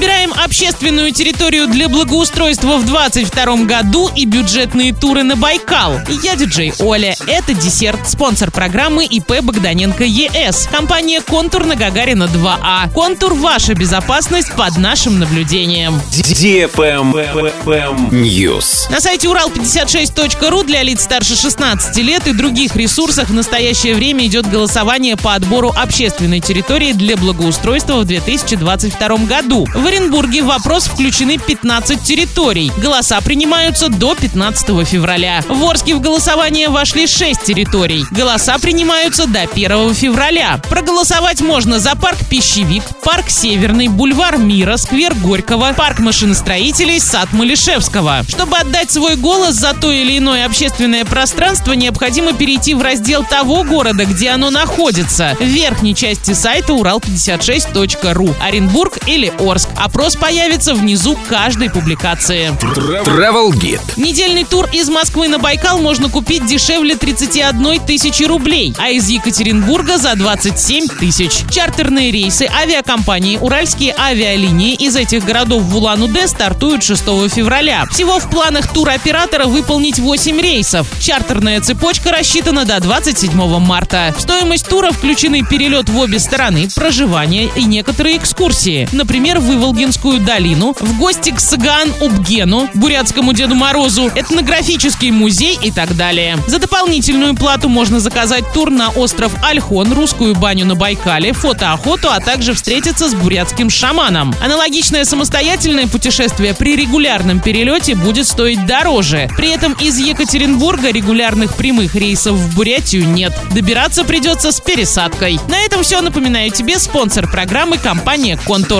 Выбираем общественную территорию для благоустройства в 2022 году и бюджетные туры на Байкал. Я диджей Оля. Это десерт. Спонсор программы ИП Богданенко ЕС. Компания «Контур» на Гагарина 2А. «Контур» — ваша безопасность под нашим наблюдением. News. На сайте урал56.ру для лиц старше 16 лет и других ресурсах в настоящее время идет голосование по отбору общественной территории для благоустройства в 2022 году. В Оренбурге в вопрос включены 15 территорий. Голоса принимаются до 15 февраля. В Орске в голосование вошли 6 территорий. Голоса принимаются до 1 февраля. Проголосовать можно за парк Пищевик, парк Северный, бульвар Мира, сквер Горького, парк машиностроителей, сад Малишевского. Чтобы отдать свой голос за то или иное общественное пространство, необходимо перейти в раздел того города, где оно находится. В верхней части сайта урал56.ру. Оренбург или Орск. Опрос появится внизу каждой публикации. Travel Guide. Недельный тур из Москвы на Байкал можно купить дешевле 31 тысячи рублей, а из Екатеринбурга за 27 тысяч. Чартерные рейсы авиакомпании «Уральские авиалинии» из этих городов в Улан-Удэ стартуют 6 февраля. Всего в планах туроператора выполнить 8 рейсов. Чартерная цепочка рассчитана до 27 марта. В стоимость тура включены перелет в обе стороны, проживание и некоторые экскурсии. Например, в Иволгинскую долину, в гости к Сагаан-Убгену, бурятскому Деду Морозу, этнографический музей и так далее. За дополнительную плату можно заказать тур на остров Альхон, русскую баню на Байкале, фотоохоту, а также встретиться с бурятским шаманом. Аналогичное самостоятельное путешествие при регулярном перелете будет стоить дороже. При этом из Екатеринбурга регулярных прямых рейсов в Бурятию нет. Добираться придется с пересадкой. На этом все. Напоминаю тебе спонсор программы компания «Контур».